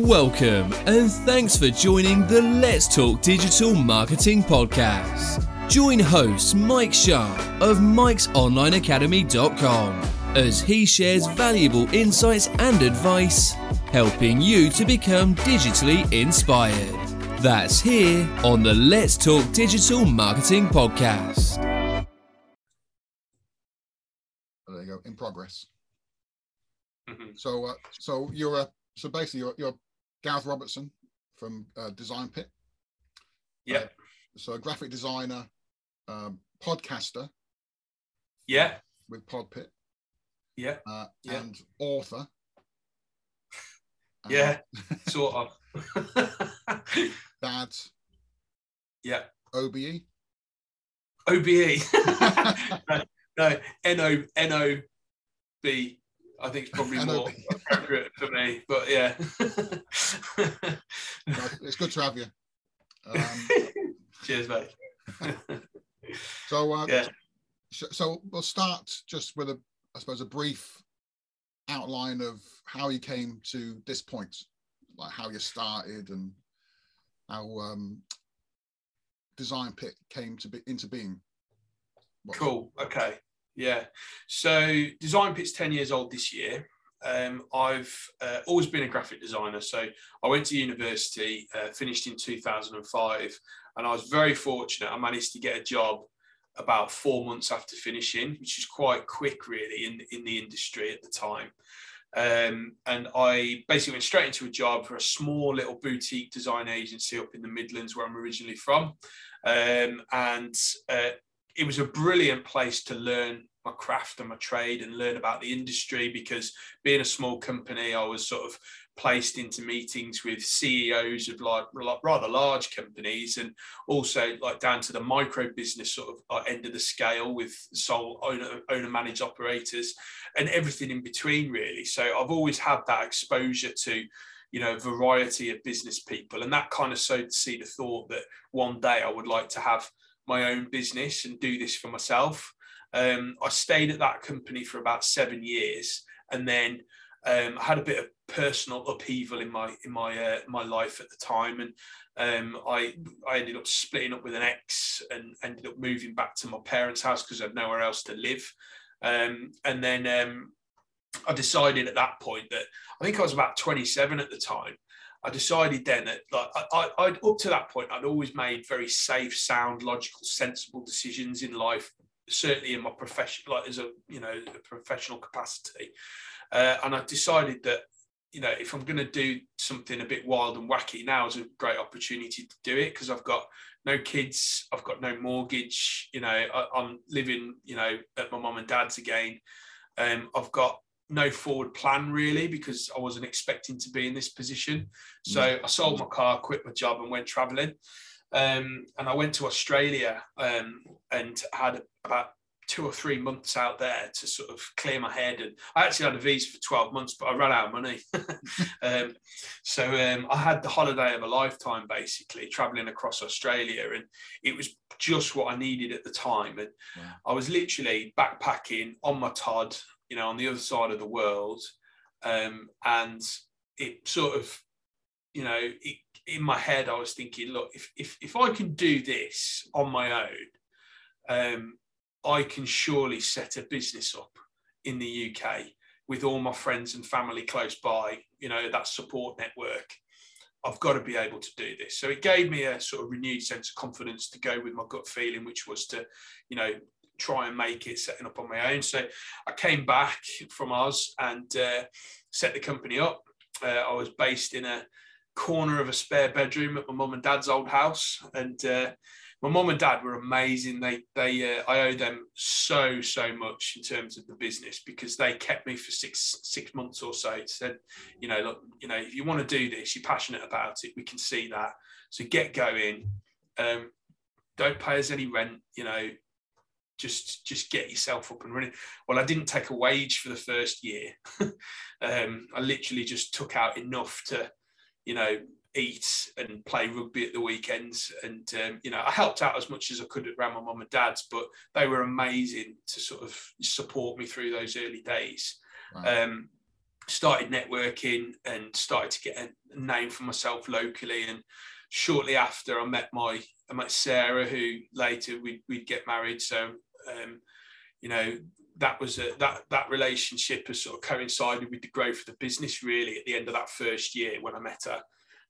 Welcome and thanks for joining the Let's Talk Digital Marketing Podcast. Join host Mike Sharp of mikesonlineacademy.com as he shares valuable insights and advice, helping you to become digitally inspired. That's here on the Let's Talk Digital Marketing Podcast. There you go, in progress. Mhm. So, uh, so you're a so basically you're, you're Gareth Robertson from uh, Design Pit. Yeah. Uh, so a graphic designer, um, podcaster Yeah. with Podpit, Yeah. uh, Yeah. and author. Yeah. Sort of. Dad, yeah. OBE. OBE. no, no, N-O, N-O-B. I think it's probably more appropriate for me, but yeah. It's good to have you. Um, Cheers, mate. so, uh, yeah. so we'll start just with a, I suppose, a brief outline of how you came to this point, like how you started and how um, Design Pit came to be into being. What- Cool. Okay. Yeah. So Design Pit's 10 years old this year. Um, I've uh, always been a graphic designer. So I went to university, uh, finished in 2005, and I was very fortunate. I managed to get a job about four months after finishing, which is quite quick, really, in, in the industry at the time. Um, and I basically went straight into a job for a small little boutique design agency up in the Midlands, where I'm originally from. Um, and uh, it was a brilliant place to learn my craft and my trade and learn about the industry because being a small company, I was sort of placed into meetings with CEOs of like rather large companies and also like down to the micro business sort of end of the scale with sole owner owner managed operators and everything in between really. So I've always had that exposure to you know variety of business people and that kind of sowed the seed of thought that one day I would like to have my own business and do this for myself. Um, I stayed at that company for about seven years, and then um, I had a bit of personal upheaval in my in my uh, my life at the time, and um, I I ended up splitting up with an ex and ended up moving back to my parents' house because I had nowhere else to live. Um, and then um, I decided at that point that I think I was about 27 at the time. I decided then that like I, I up to that point I'd always made very safe, sound, logical, sensible decisions in life. Certainly in my profession, like as a you know a professional capacity, uh, and I decided that you know if I'm going to do something a bit wild and wacky, now is a great opportunity to do it because I've got no kids, I've got no mortgage, you know I, I'm living you know at my mum and dad's again. Um, I've got no forward plan really because I wasn't expecting to be in this position. So I sold my car, quit my job, and went traveling. Um, and I went to Australia um, and had about two or three months out there to sort of clear my head. And I actually had a visa for 12 months, but I ran out of money. um, so um, I had the holiday of a lifetime, basically, traveling across Australia. And it was just what I needed at the time. And Wow. I was literally backpacking on my Todd, you know, on the other side of the world. Um, and it sort of, you know, it, in my head, I was thinking, look, if, if, if I can do this on my own, um, I can surely set a business up in the UK with all my friends and family close by, you know, that support network. I've got to be able to do this. So it gave me a sort of renewed sense of confidence to go with my gut feeling, which was to, you know, try and make it setting up on my own. So I came back from Oz and uh, set the company up. Uh, I was based in a corner of a spare bedroom at my mum and dad's old house, and uh, my mum and dad were amazing. They they uh, I owe them so so much in terms of the business because they kept me for six six months or so. Said, you know, look, you know, if you want to do this, you're passionate about it. We can see that. So get going. Um, don't pay us any rent. You know, just just get yourself up and running. Well, I didn't take a wage for the first year. um, I literally just took out enough to, you know, eat and play rugby at the weekends. And um, you know, I helped out as much as I could around my mum and dad's, but they were amazing to sort of support me through those early days. Right. Um, started networking and started to get a name for myself locally. And shortly after, I met my I met Sarah, who later we'd, we'd get married. So, um, you know, that was a, that that relationship has sort of coincided with the growth of the business really at the end of that first year when I met her.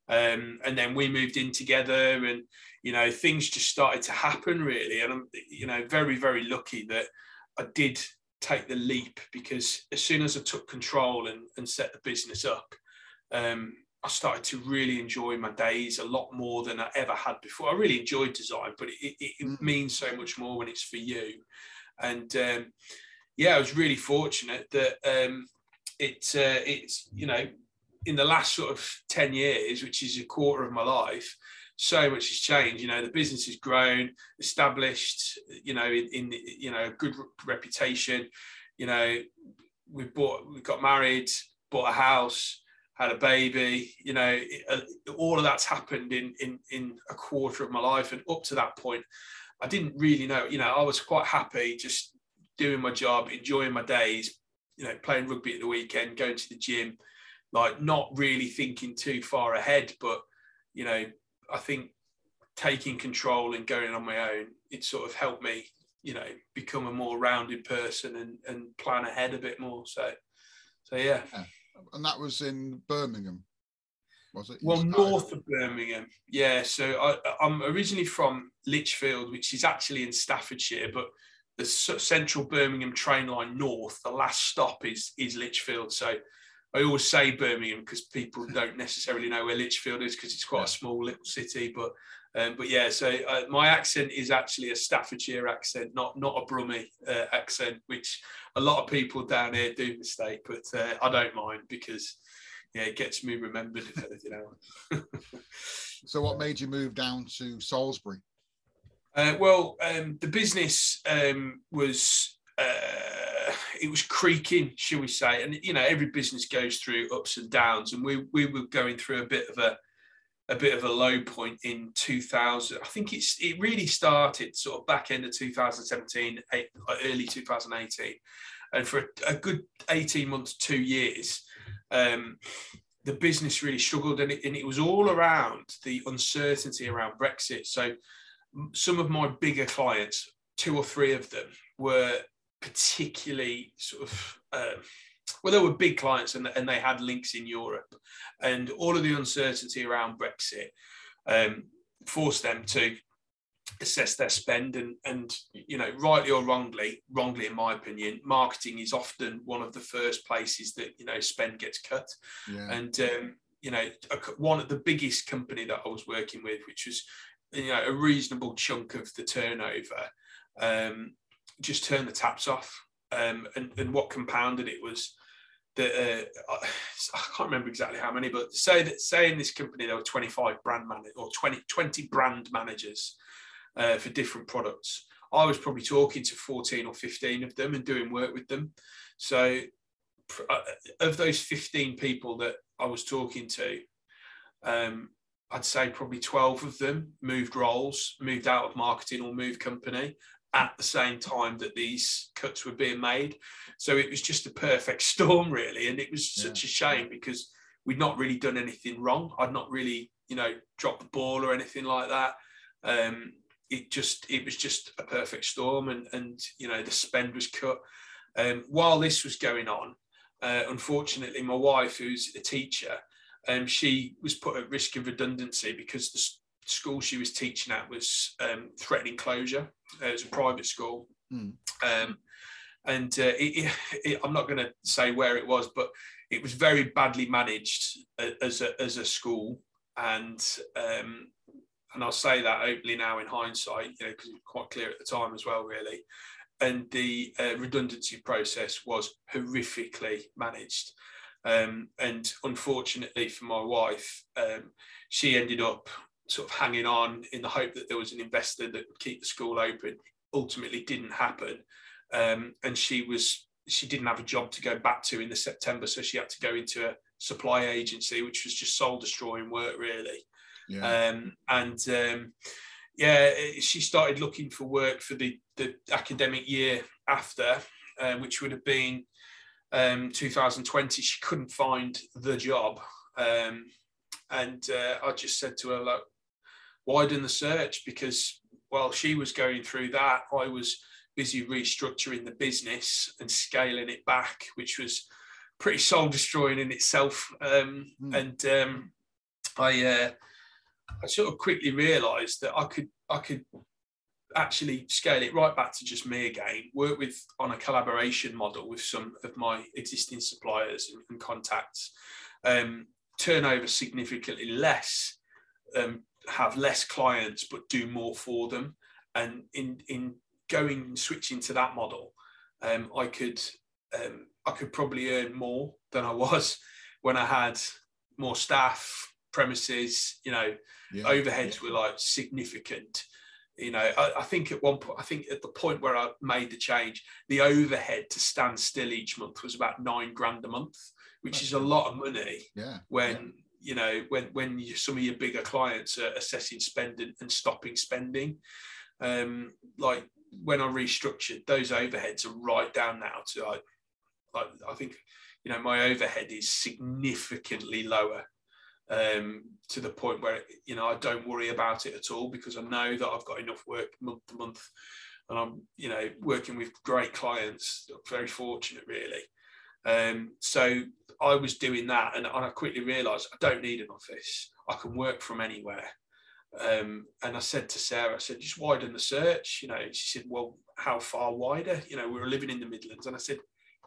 Um, and then we moved in together and you know things just started to happen really and i'm you know very very lucky that i did take the leap because as soon as i took control and, and set the business up um, i started to really enjoy my days a lot more than i ever had before i really enjoyed design but it, it, it mm. means so much more when it's for you and um, yeah i was really fortunate that um, it uh, it's you know in the last sort of 10 years which is a quarter of my life so much has changed. You know, the business has grown, established. You know, in, in you know, a good reputation. You know, we bought, we got married, bought a house, had a baby. You know, uh, all of that's happened in in in a quarter of my life, and up to that point, I didn't really know. You know, I was quite happy just doing my job, enjoying my days. You know, playing rugby at the weekend, going to the gym, like not really thinking too far ahead, but you know, I think taking control and going on my own, it sort of helped me, you know, become a more rounded person and, and plan ahead a bit more. So, so yeah. yeah. And that was in Birmingham, was it? well, north of Birmingham. Yeah. So I, I'm originally from Lichfield, which is actually in Staffordshire, but the central Birmingham train line north, the last stop is is Lichfield. So I always say Birmingham because people don't necessarily know where Lichfield is because it's quite a small little city. But um, but yeah, so uh, my accent is actually a Staffordshire accent, not not a Brummie uh, accent, which a lot of people down here do mistake. But uh, I don't mind because yeah, it gets me remembered if anything else. so, what made you move down to Salisbury? Uh, well, um, the business um, was uh, it was creaking, shall we say? And you know, every business goes through ups and downs, and we we were going through a bit of a a bit of a low point in 2000. I think it's it really started sort of back end of 2017, early 2018, and for a, a good 18 months, two years. Um, the business really struggled, and it, and it was all around the uncertainty around Brexit. So, some of my bigger clients, two or three of them, were particularly sort of um, well, they were big clients and, and they had links in Europe, and all of the uncertainty around Brexit um, forced them to assess their spend. And and you know rightly or wrongly wrongly in my opinion marketing is often one of the first places that you know spend gets cut. Yeah. and um, you know one of the biggest company that I was working with which was you know a reasonable chunk of the turnover um, just turned the taps off. Um, and, and what compounded it was that uh, I can't remember exactly how many, but say that say in this company there were 25 brand managers or 20, 20 brand managers uh, for different products. I was probably talking to 14 or 15 of them and doing work with them. So uh, of those 15 people that I was talking to, um, I'd say probably 12 of them moved roles, moved out of marketing or moved company at the same time that these cuts were being made. So it was just a perfect storm, really. And it was yeah. such a shame because we'd not really done anything wrong. I'd not really, you know, dropped the ball or anything like that. Um, it just, it was just a perfect storm, and and you know the spend was cut. Um, while this was going on, uh, unfortunately, my wife, who's a teacher, um, she was put at risk of redundancy because the school she was teaching at was um, threatening closure. Uh, it was a private school. Mm. Um, and uh, it, it, I'm not going to say where it was, but it was very badly managed uh, as a, as a school. And um, and I'll say that openly now in hindsight, you know, because it was quite clear at the time as well, really. And the uh, redundancy process was horrifically managed. Um, and unfortunately for my wife, um, she ended up sort of hanging on in the hope that there was an investor that would keep the school open. Ultimately, didn't happen, um, and she was she didn't have a job to go back to in the September, so she had to go into a supply agency, which was just soul destroying work, really. Yeah. Um, and um, yeah, she started looking for work for the the academic year after, uh, which would have been um, 2020, she couldn't find the job. Um, and uh, I just said to her, like, widen the search because while she was going through that, I was busy restructuring the business and scaling it back, which was pretty soul destroying in itself. Um, mm. And um, I, uh, I sort of quickly realised that I could, I could actually scale it right back to just me again. Work with on a collaboration model with some of my existing suppliers and, and contacts. Um, turnover significantly less, um, have less clients, but do more for them. And in in going switching to that model, um, I could um, I could probably earn more than I was when I had more staff, premises. You know, yeah. overheads were like significant. You know, I, I, think at one point, I think at the point where I made the change, the overhead to stand still each month was about nine grand a month which is a lot of money. Yeah. When yeah. You know when when you, some of your bigger clients are assessing spending and stopping spending, um, like when I restructured, those overheads are right down now to like, like I think you know my overhead is significantly lower um, to the point where you know I don't worry about it at all because I know that I've got enough work month to month, and I'm you know working with great clients. Very fortunate, really. Um, so I was doing that, and, and I quickly realised I don't need an office. I can work from anywhere. Um, and I said to Sarah, I said, just widen the search. You know, she said, well, how far wider? You know, we were living in the Midlands, and I said,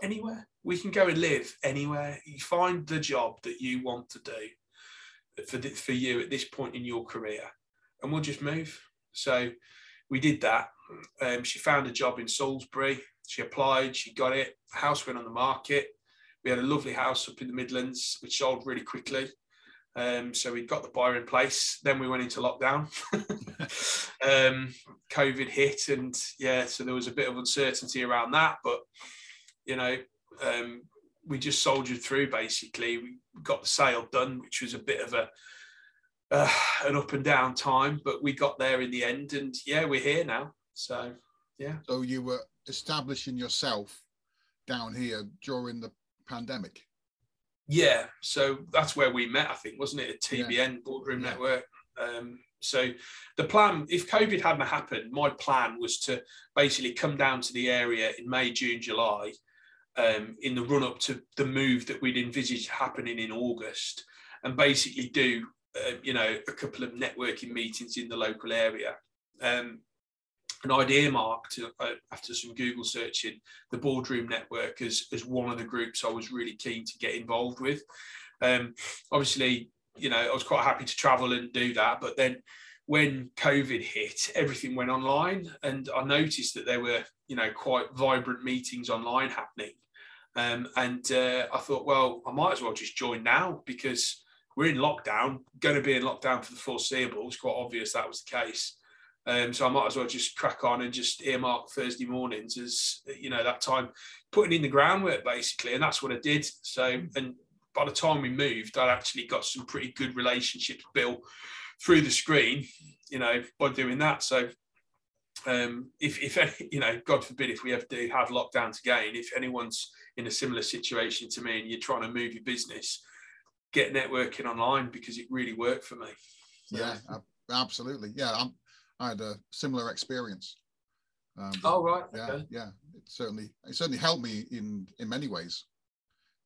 anywhere. We can go and live anywhere. You find the job that you want to do for the, for you at this point in your career, and we'll just move. So we did that. Um, she found a job in Salisbury. She applied, she got it. House went on the market. We had a lovely house up in the Midlands, which sold really quickly. Um, so we got the buyer in place. Then we went into lockdown. um, COVID hit, and yeah, so there was a bit of uncertainty around that. But you know, um, we just soldiered through. Basically, we got the sale done, which was a bit of a uh, an up and down time, but we got there in the end, and yeah, we're here now. So yeah. So you were establishing yourself down here during the pandemic. Yeah, so that's where we met, I think, wasn't it? At TBN yeah. Boardroom yeah. Network. Um, so the plan, if COVID hadn't happened, my plan was to basically come down to the area in May, June, July, um, in the run up to the move that we'd envisaged happening in August, and basically do, uh, you know, a couple of networking meetings in the local area. Um, and I'd earmarked uh, after some Google searching the Boardroom Network as, as one of the groups I was really keen to get involved with. Um, obviously, you know, I was quite happy to travel and do that, but then when COVID hit, everything went online, and I noticed that there were, you know, quite vibrant meetings online happening. Um, and uh, I thought, well, I might as well just join now because we're in lockdown, going to be in lockdown for the foreseeable. It's quite obvious that was the case. Um, so I might as well just crack on and just earmark Thursday mornings as you know that time, putting in the groundwork basically, and that's what I did. So and by the time we moved, I'd actually got some pretty good relationships built through the screen, you know, by doing that. So um, if if any, you know, God forbid, if we ever do have lockdowns again, if anyone's in a similar situation to me and you're trying to move your business, get networking online because it really worked for me. Yeah, absolutely. Yeah, I'm I had a similar experience. Um, oh right. Yeah, okay. yeah. It certainly it certainly helped me in in many ways,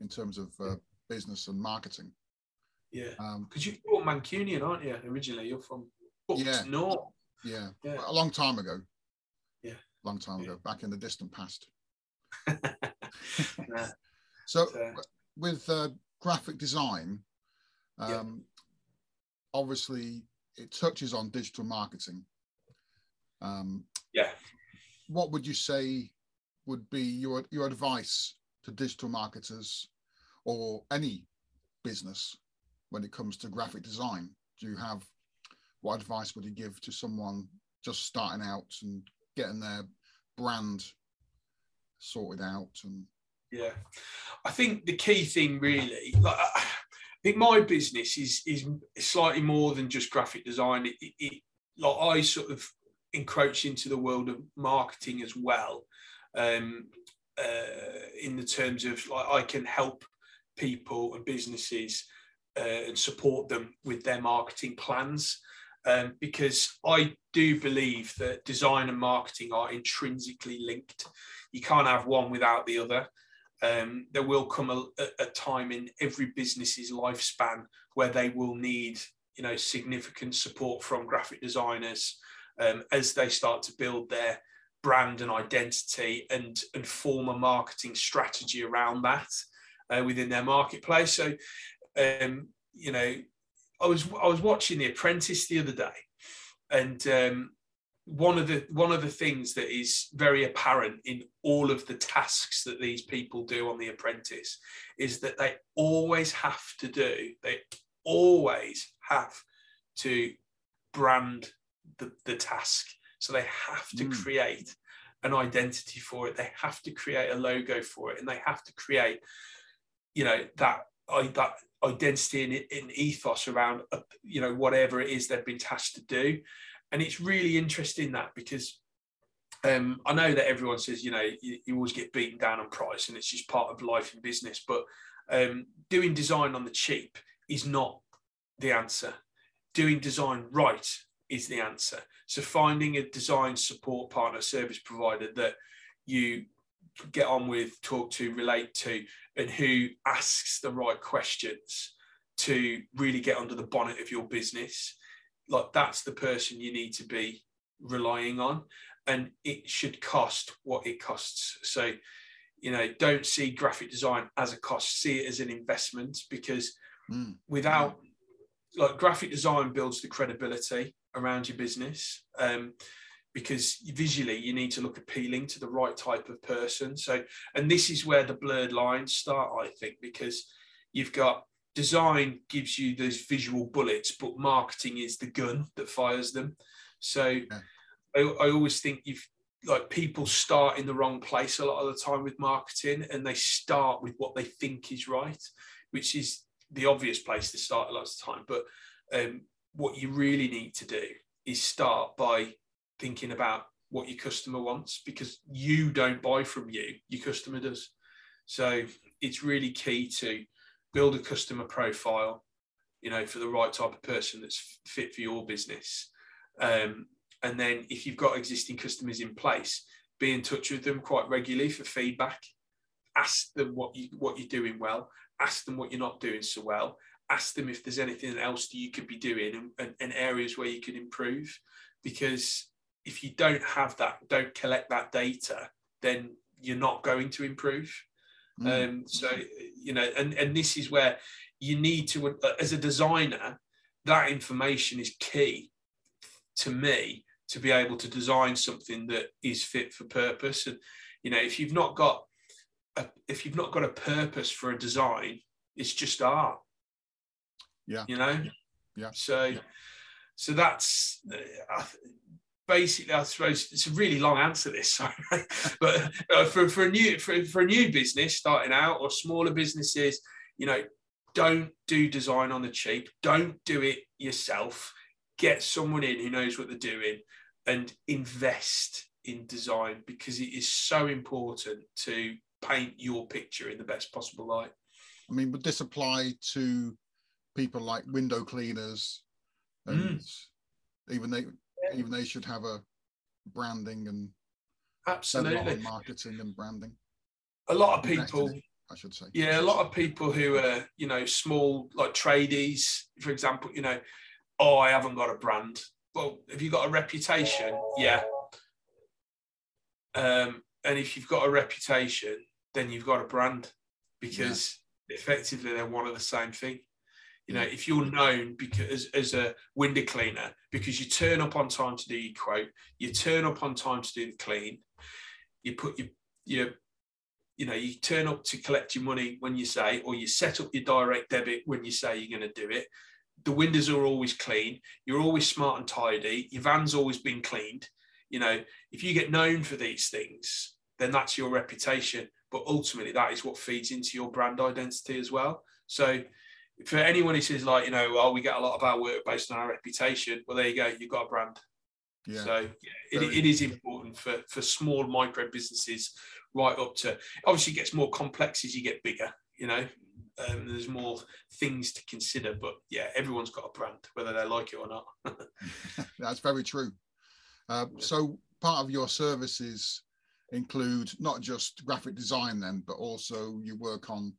in terms of uh, business and marketing. Yeah. Because um, you're Mancunian, aren't you? Originally, you're from yeah. North. Yeah. yeah. A long time ago. Yeah. Long time yeah. ago, back in the distant past. So, uh, with uh, graphic design, um, yeah. obviously it touches on digital marketing. Um, yeah. What would you say would be your your advice to digital marketers or any business when it comes to graphic design? Do you have what advice would you give to someone just starting out and getting their brand sorted out and yeah i think the key thing really like i think my business is is slightly more than just graphic design it, it, it like i sort of encroach into the world of marketing as well. Um, uh, in the terms of like I can help people and businesses uh, and support them with their marketing plans. Um, because I do believe that design and marketing are intrinsically linked. You can't have one without the other. Um, there will come a, a, time in every business's lifespan where they will need, you know, significant support from graphic designers um, as they start to build their brand and identity and and form a marketing strategy around that uh, within their marketplace. So, um, you know, I was I was watching The Apprentice the other day, and um, one of the one of the things that is very apparent in all of the tasks that these people do on The Apprentice is that they always have to do they always have to brand the, the task. So they have to mm. create an identity for it. They have to create a logo for it, and they have to create, you know, that that identity and, and ethos around, uh, you know, whatever it is they've been tasked to do. And it's really interesting that because um, I know that everyone says, you know, you, you, always get beaten down on price, and it's just part of life and business. But um, doing design on the cheap is not the answer. Doing design right is the answer. So finding a design support partner, service provider that you get on with, talk to, relate to, and who asks the right questions to really get under the bonnet of your business, like that's the person you need to be relying on. And it should cost what it costs. So, you know, don't see graphic design as a cost, see it as an investment because mm. without like graphic design builds the credibility around your business um, because visually you need to look appealing to the right type of person. So, and this is where the blurred lines start, I think, because you've got design gives you those visual bullets, but marketing is the gun that fires them. So, yeah. I, I always think you've like people start in the wrong place a lot of the time with marketing and they start with what they think is right, which is the obvious place to start a lot of the time. But um, what you really need to do is start by thinking about what your customer wants because you don't buy from you, your customer does. So it's really key to build a customer profile, you know, for the right type of person that's fit for your business. Um, and then if you've got existing customers in place, be in touch with them quite regularly for feedback. Ask them what you what you're doing well. Ask them what you're not doing so well ask them if there's anything else that you could be doing and, and, and areas where you can improve. Because if you don't have that, don't collect that data, then you're not going to improve. Mm. Um, so you know, and and this is where you need to, as a designer, that information is key to me to be able to design something that is fit for purpose. And you know, if you've not got a, if you've not got a purpose for a design, it's just art. Yeah. You know? Yeah. So, yeah. so that's uh, basically, I suppose it's a really long answer this, but uh, for, for a new, for, for a new business starting out or smaller businesses, you know, don't do design on the cheap. Don't do it yourself. Get someone in who knows what they're doing and invest in design because it is so important to paint your picture in the best possible light. I mean, would this apply to people like window cleaners and mm. even they yeah. even they should have a branding and absolutely. marketing and branding. A lot of people i should say. Yeah a lot of people who are you know small like tradies for example you know oh i haven't got a brand. Well have you got a reputation? Yeah. Um, and if you've got a reputation then you've got a brand because yeah. effectively they're one of the same thing you know, if you're known because as a window cleaner because you turn up on time to do your quote, you turn up on time to do the clean, you put your your you know, you turn up to collect your money when you say, or you set up your direct debit when you say you're going to do it. The windows are always clean. You're always smart and tidy. Your van's always been cleaned. You know, if you get known for these things, then that's your reputation. But ultimately, that is what feeds into your brand identity as well. So for anyone who says like you know well oh, we get a lot of our work based on our reputation well there you go you've got a brand yeah. so yeah, it, it is important for for small micro businesses right up to obviously it gets more complex as you get bigger. You know, um, there's more things to consider. But yeah, everyone's got a brand, whether they like it or not. That's very true. Uh, so part of your services include not just graphic design then, but also you work on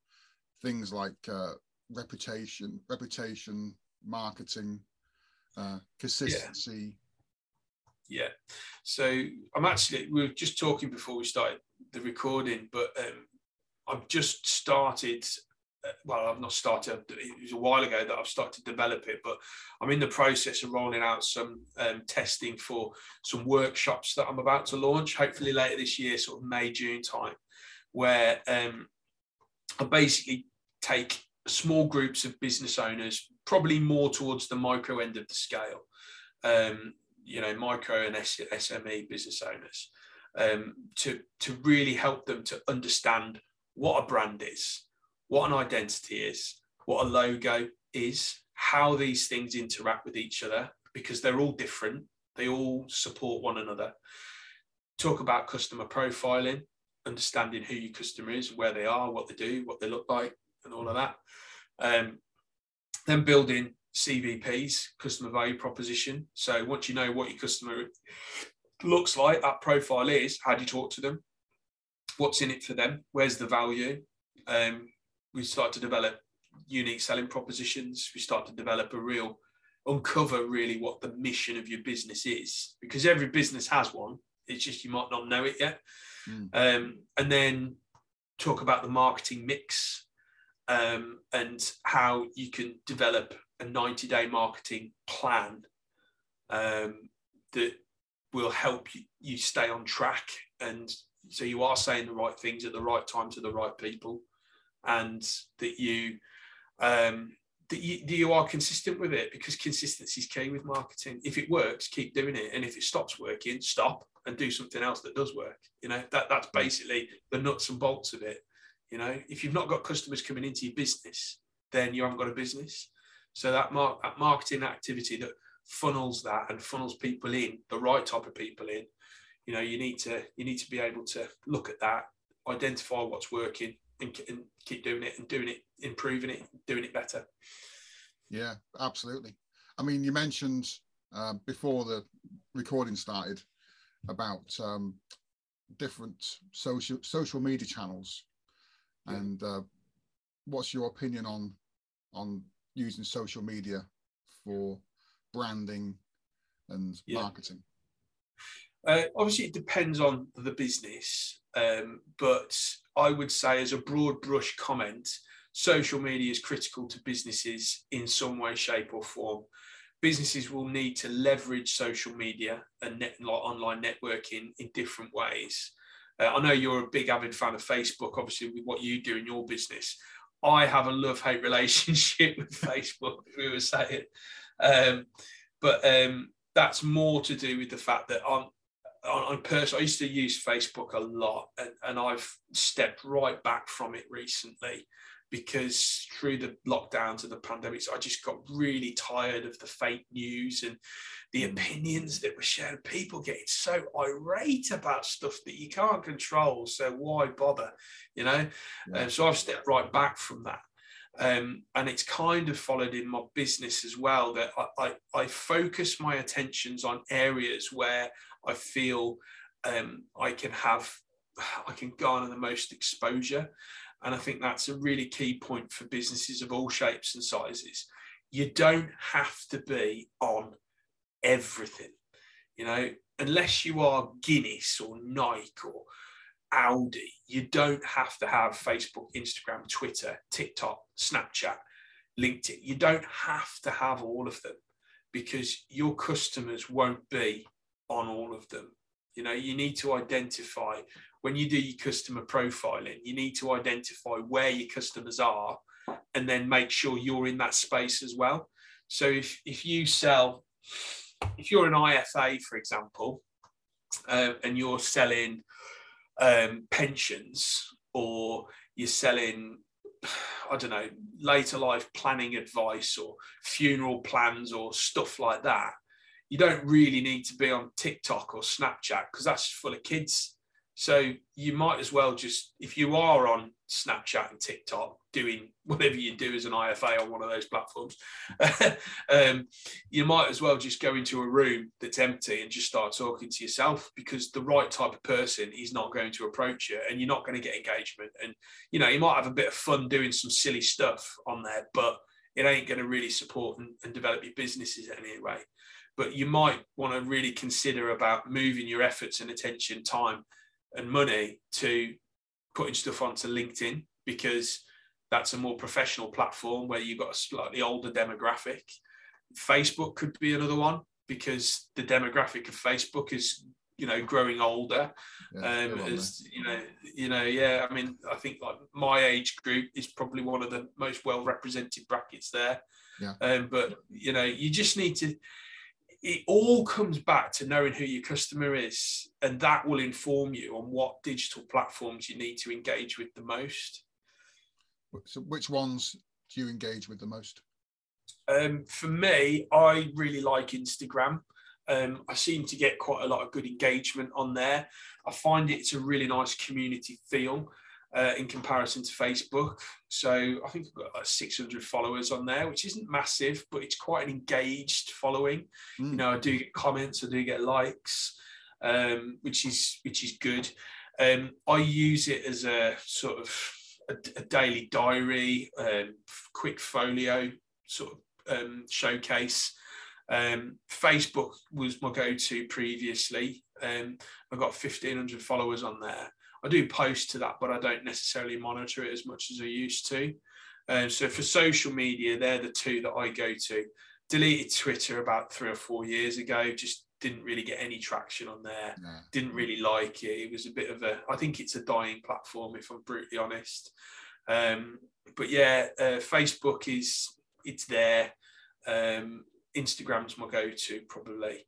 things like uh, reputation, reputation, marketing, uh, consistency. Yeah. yeah. So I'm actually we were just talking before we started the recording, but um, I've just started well, I've not started. It was a while ago that I've started to develop it, but I'm in the process of rolling out some um, testing for some workshops that I'm about to launch, hopefully later this year, sort of May, June time, where um, I basically take small groups of business owners, probably more towards the micro end of the scale, um, you know, micro and SME business owners, um, to to really help them to understand what a brand is what an identity is, what a logo is, how these things interact with each other, because they're all different. They all support one another. Talk about customer profiling, understanding who your customer is, where they are, what they do, what they look like, and all of that. Um, then building CVPs, customer value proposition. So once you know what your customer looks like, that profile is, how do you talk to them? What's in it for them? Where's the value? Um, we start to develop unique selling propositions. We start to develop a real uncover really what the mission of your business is because every business has one. It's just you might not know it yet. Mm. Um, and then talk about the marketing mix um, and how you can develop a 90 day marketing plan um, that will help you, you stay on track. And so you are saying the right things at the right time to the right people and that you um, that you, that you are consistent with it because consistency is key with marketing. If it works, keep doing it, and if it stops working, stop and do something else that does work. You know that that's basically the nuts and bolts of it. You know, if you've not got customers coming into your business, then you haven't got a business. So that, mar- that marketing activity that funnels that and funnels people in the right type of people in, you know, you need to you need to be able to look at that, identify what's working, and, and keep doing it and doing it, improving it, doing it better. Yeah, absolutely. I mean, you mentioned uh, before the recording started about um, different social social media channels, yeah. and uh, what's your opinion on on using social media for branding and yeah. marketing? Uh, obviously, it depends on the business, um, but I would say, as a broad brush comment, social media is critical to businesses in some way, shape, or form. Businesses will need to leverage social media and net, like online networking in different ways. Uh, I know you're a big avid fan of Facebook, obviously, with what you do in your business. I have a love hate relationship with Facebook, we were saying. Um, but um, that's more to do with the fact that I'm, on, person, I used to use Facebook a lot, and, and I've stepped right back from it recently because through the lockdowns and the pandemics, I just got really tired of the fake news and the mm. opinions that were shared. People getting so irate about stuff that you can't control. So why bother? You know? Yeah. Um, so I've stepped right back from that. Um, and it's kind of followed in my business as well that I, I, I focus my attentions on areas where I feel um, I can have, I can garner the most exposure. And I think that's a really key point for businesses of all shapes and sizes. You don't have to be on everything, you know, unless you are Guinness or Nike or Audi, you don't have to have Facebook, Instagram, Twitter, TikTok, Snapchat, LinkedIn. You don't have to have all of them because your customers won't be on all of them. You know, you need to identify when you do your customer profiling, you need to identify where your customers are and then make sure you're in that space as well. So if, if you sell, if you're an IFA, for example, uh, and you're selling um, pensions or you're selling I don't know, later life planning advice or funeral plans or stuff like that, you don't really need to be on TikTok or Snapchat because that's full of kids. So you might as well just, if you are on Snapchat and TikTok doing whatever you do as an IFA on one of those platforms, um, you might as well just go into a room that's empty and just start talking to yourself because the right type of person is not going to approach you and you're not going to get engagement. And, you know, you might have a bit of fun doing some silly stuff on there, but it ain't going to really support and, and develop your businesses anyway. But you might want to really consider about moving your efforts and attention, time, and money to putting stuff onto LinkedIn because that's a more professional platform where you've got a slightly older demographic. Facebook could be another one because the demographic of Facebook is you know growing older. Yeah, um as you know you know yeah i mean i think like my age group is probably one of the most well represented brackets there. Yeah. Um but you know you just need to it all comes back to knowing who your customer is, and that will inform you on what digital platforms you need to engage with the most. So, which ones do you engage with the most? Um, for me, I really like Instagram. Um, I seem to get quite a lot of good engagement on there. I find it's a really nice community feel uh, in comparison to Facebook. So I think I've got like 600 followers on there, which isn't massive, but it's quite an engaged following. Mm. You know, I do get comments, I do get likes, um, which is which is good. Um, I use it as a sort of a, a daily diary, um, quick folio sort of um, showcase. Um, Facebook was my go-to previously. Um, I've got 1,500 followers on there. I do post to that, but I don't necessarily monitor it as much as I used to. Um, so for social media, they're the two that I go to. Deleted Twitter about three or four years ago. Just didn't really get any traction on there. No. Didn't really like it. It was a bit of a. I think it's a dying platform, if I'm brutally honest. Um, but yeah, uh, Facebook is it's there. Um, Instagram's my go-to probably.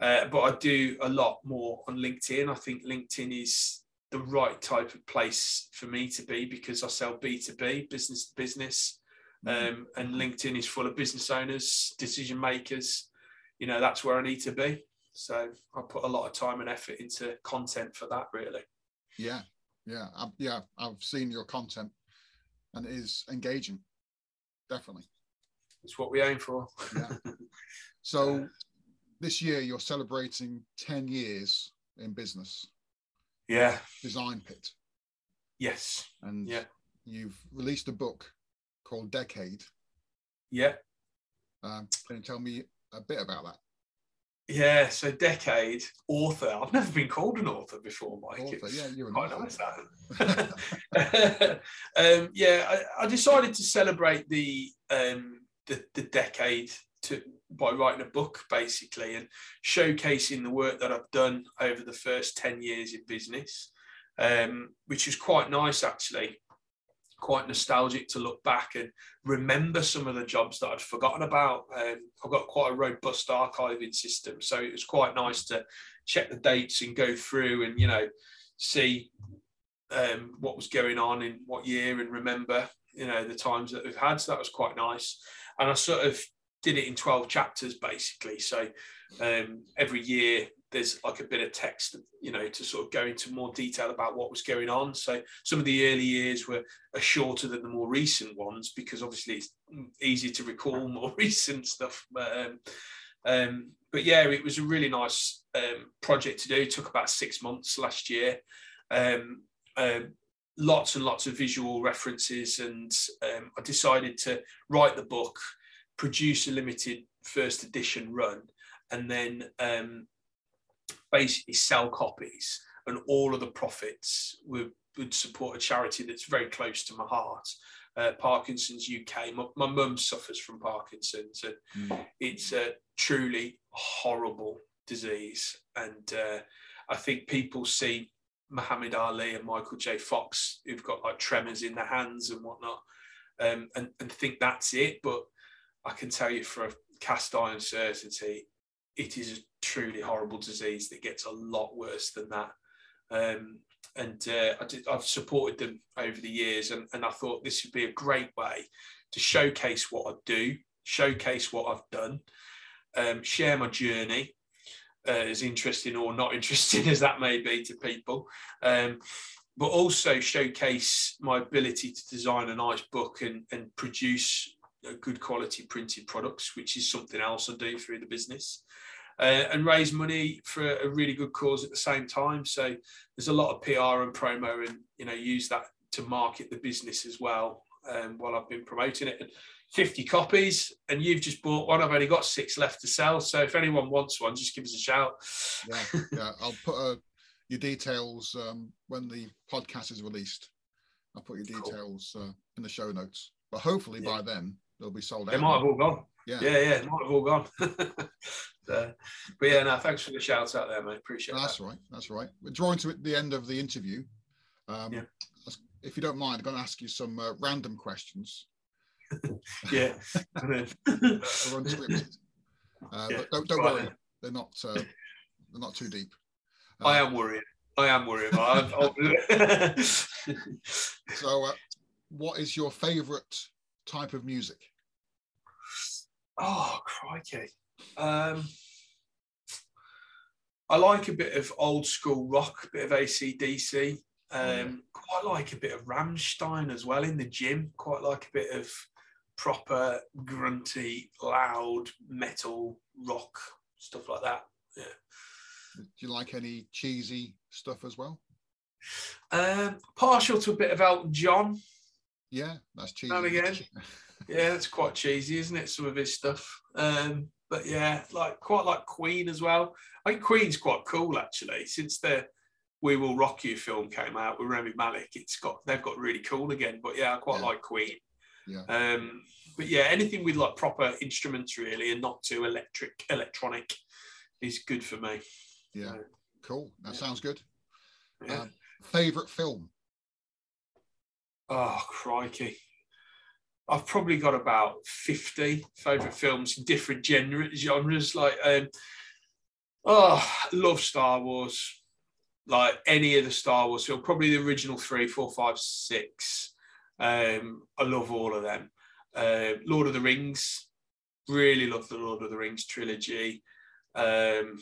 Uh, but I do a lot more on LinkedIn. I think LinkedIn is the right type of place for me to be because I sell B2B, business to business. Mm-hmm. Um, and LinkedIn is full of business owners, decision makers. You know, that's where I need to be. So I put a lot of time and effort into content for that, really. Yeah, yeah, I, yeah. I've seen your content, and it is engaging. Definitely, it's what we aim for. yeah. So this year you're celebrating ten years in business. Yeah. Design Pit. Yes. And yeah. you've released a book called Decade. Yeah. Um, can you tell me a bit about that? Yeah, so decade author. I've never been called an author before, Mike. Author, yeah, you're an quite author. nice that. um, yeah, I, I, decided to celebrate the um, the, the decade to by writing a book basically and showcasing the work that I've done over the first 10 years in business, um, which is quite nice actually. Quite nostalgic to look back and remember some of the jobs that I'd forgotten about. Um, I've got quite a robust archiving system, so it was quite nice to check the dates and go through and you know see um, what was going on in what year and remember you know the times that we've had. So that was quite nice. And I sort of did it in 12 chapters basically. So um, every year there's like a bit of text, you know, to sort of go into more detail about what was going on. So some of the early years were are shorter than the more recent ones because obviously it's easier to recall more recent stuff. But, um, um, but yeah, it was a really nice um, project to do. It took about six months last year. Um, um, lots and lots of visual references, and I decided to write the book produce a limited first edition run and then um, basically sell copies and all of the profits would, would support a charity that's very close to my heart uh, Parkinson's UK. My mum suffers from Parkinson's, and mm. it's a truly horrible disease. And uh, I think people see Muhammad Ali and Michael J. Fox, who've got like tremors in their hands and whatnot, um, and, and think that's it. But I can tell you for a cast iron certainty, it is a truly horrible disease that gets a lot worse than that. Um, and uh, I have supported them over the years, and, and I thought this would be a great way to showcase what I do, showcase what I've done, um, share my journey, uh, as interesting or not interesting as that may be to people. Um, but also showcase my ability to design a nice book and, and produce good quality printed products, which is something else I do through the business. Uh, and raise money for a really good cause at the same time. So there's a lot of PR and promo, and you know, use that to market the business as well. Um, while I've been promoting it, 50 copies, and you've just bought one. I've only got six left to sell. So if anyone wants one, just give us a shout. Yeah, yeah. I'll put uh, your details um, when the podcast is released. I'll put your details cool. uh, in the show notes. But hopefully yeah. by then they'll be sold out. They might have all gone. Yeah, yeah, yeah. Might have all gone. Uh, but yeah, no, thanks for the shout out there, mate. Appreciate That's that. right. That's right. We're drawing to the end of the interview. Um, yeah. If you don't mind, I'm going to ask you some uh, random questions. yeah. unscripted. Uh, yeah. But don't, don't right. worry, they're not uh, they're not too deep. I am worried. I am worried. so, uh, what is your favourite type of music? Oh, crikey. Um, I like a bit of old school rock, a bit of ACDC. Um, quite like a bit of Rammstein as well in the gym. Quite like a bit of proper grunty, loud metal rock stuff like that. Yeah. Do you like any cheesy stuff as well? Um, partial to a bit of Elton John. Yeah, that's cheesy. And again, yeah, that's quite cheesy, isn't it? Some of his stuff. Um, but yeah, like quite like Queen as well. I think Queen's quite cool actually. Since the We Will Rock You film came out with Rami Malek, it's got they've got really cool again. But yeah, I quite yeah. like Queen. Yeah. Um, but yeah, anything with like proper instruments really and not too electric electronic is good for me. Yeah. So, cool. That yeah. sounds good. Yeah. Um, favorite film? Oh crikey. I've probably got about 50 favourite films in different genre, genres. Like, um, oh, love Star Wars. Like any of the Star Wars film, probably the original three, four, five, six. Um, I love all of them. Uh, Lord of the Rings, really love the Lord of the Rings trilogy. Um,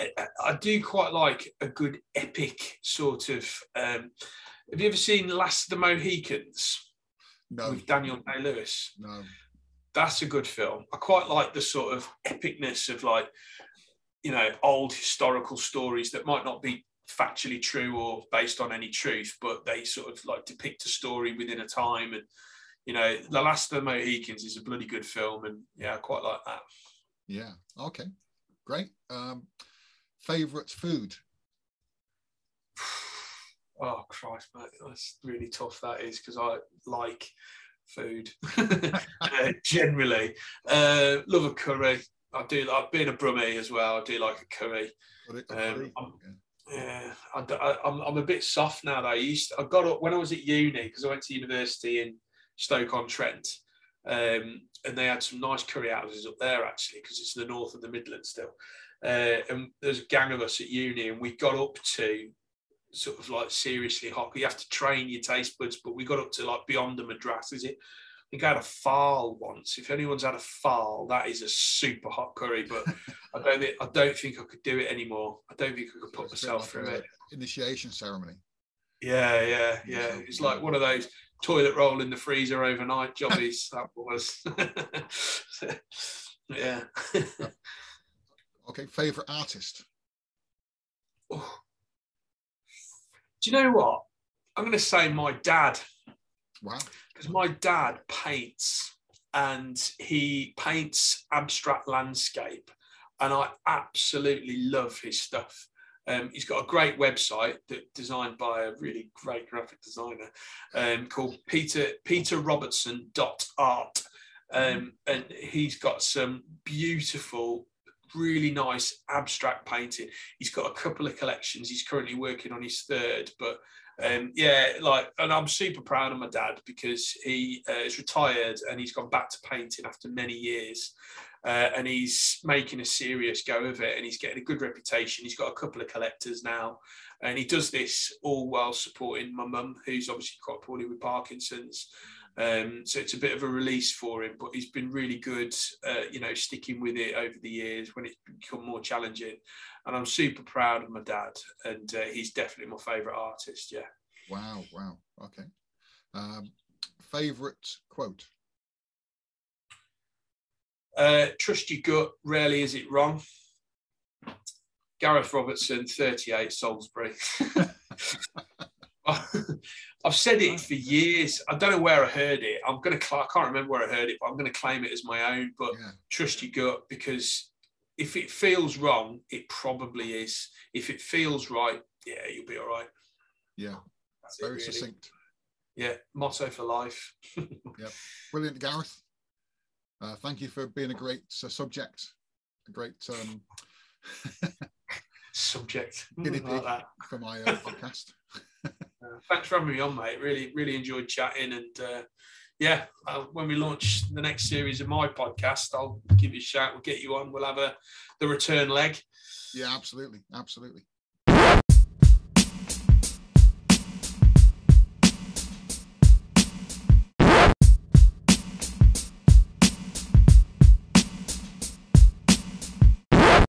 I, I, do quite like a good epic sort of. Um, have you ever seen Last of the Mohicans? no. with Daniel Day Lewis. No. That's a good film. I quite like the sort of epicness of like, you know, old historical stories that might not be factually true or based on any truth, but they sort of like depict a story within a time. And, you know, The Last of the Mohicans is a bloody good film. And yeah, I quite like that. Yeah. Okay. Great. Um, favorite food? Oh Christ, mate, that's really tough. That is because I like food uh, generally. Uh, love a curry. I do like being a Brummie as well. I do like a curry. Um, I'm, yeah, I, am I'm a bit soft now. Though I used to, I got up when I was at uni because I went to university in Stoke on Trent, um, and they had some nice curry houses up there actually because it's in the north of the Midlands still. Uh, and there's a gang of us at uni, and we got up to sort of like seriously hot. You have to train your taste buds, but we got up to like beyond the madras. Is it? I think I had a phaal once. If anyone's had a phaal, that is a super hot curry. But I don't think I don't think I could do it anymore. I don't think I could put myself like through it. Initiation ceremony. Yeah, yeah, yeah. It's like one of those toilet roll in the freezer overnight jobbies. that was. yeah. okay, favorite artist. Oh, do you know what? I'm going to say my dad. Wow. Because my dad paints and he paints abstract landscape. And I absolutely love his stuff. Um, he's got a great website that designed by a really great graphic designer um, called Peter Peter Robertson dot art, um, and he's got some beautiful really nice abstract painting. He's got a couple of collections. He's currently working on his third, but um, yeah, like, and I'm super proud of my dad because he uh, is retired and he's gone back to painting after many years. Uh, and he's making a serious go of it and he's getting a good reputation. He's got a couple of collectors now, and he does this all while supporting my mum, who's obviously quite poorly with Parkinson's. Um, so it's a bit of a release for him, but he's been really good, uh, you know, sticking with it over the years when it's become more challenging. And I'm super proud of my dad, and uh, he's definitely my favourite artist. Yeah. Wow! Wow! Okay. Um, favorite quote? Uh, trust your gut. Rarely is it wrong. Gareth Robertson, 38, Salisbury. I've said it for years. I don't know where I heard it. I'm gonna. I can't remember where I heard it, but I'm gonna claim it as my own. But yeah. trust your gut because if it feels wrong, it probably is. If it feels right, yeah, you'll be all right. Yeah, That's very really. succinct. Yeah, motto for life. yeah, brilliant, Gareth. Uh, thank you for being a great uh, subject, a great um, subject guinea pig like for my uh, podcast. Uh, thanks for having me on, mate. Really, really enjoyed chatting. And uh, yeah, uh, when we launch the next series of my podcast, I'll give you a shout. We'll get you on. We'll have a the return leg. Yeah, absolutely, absolutely.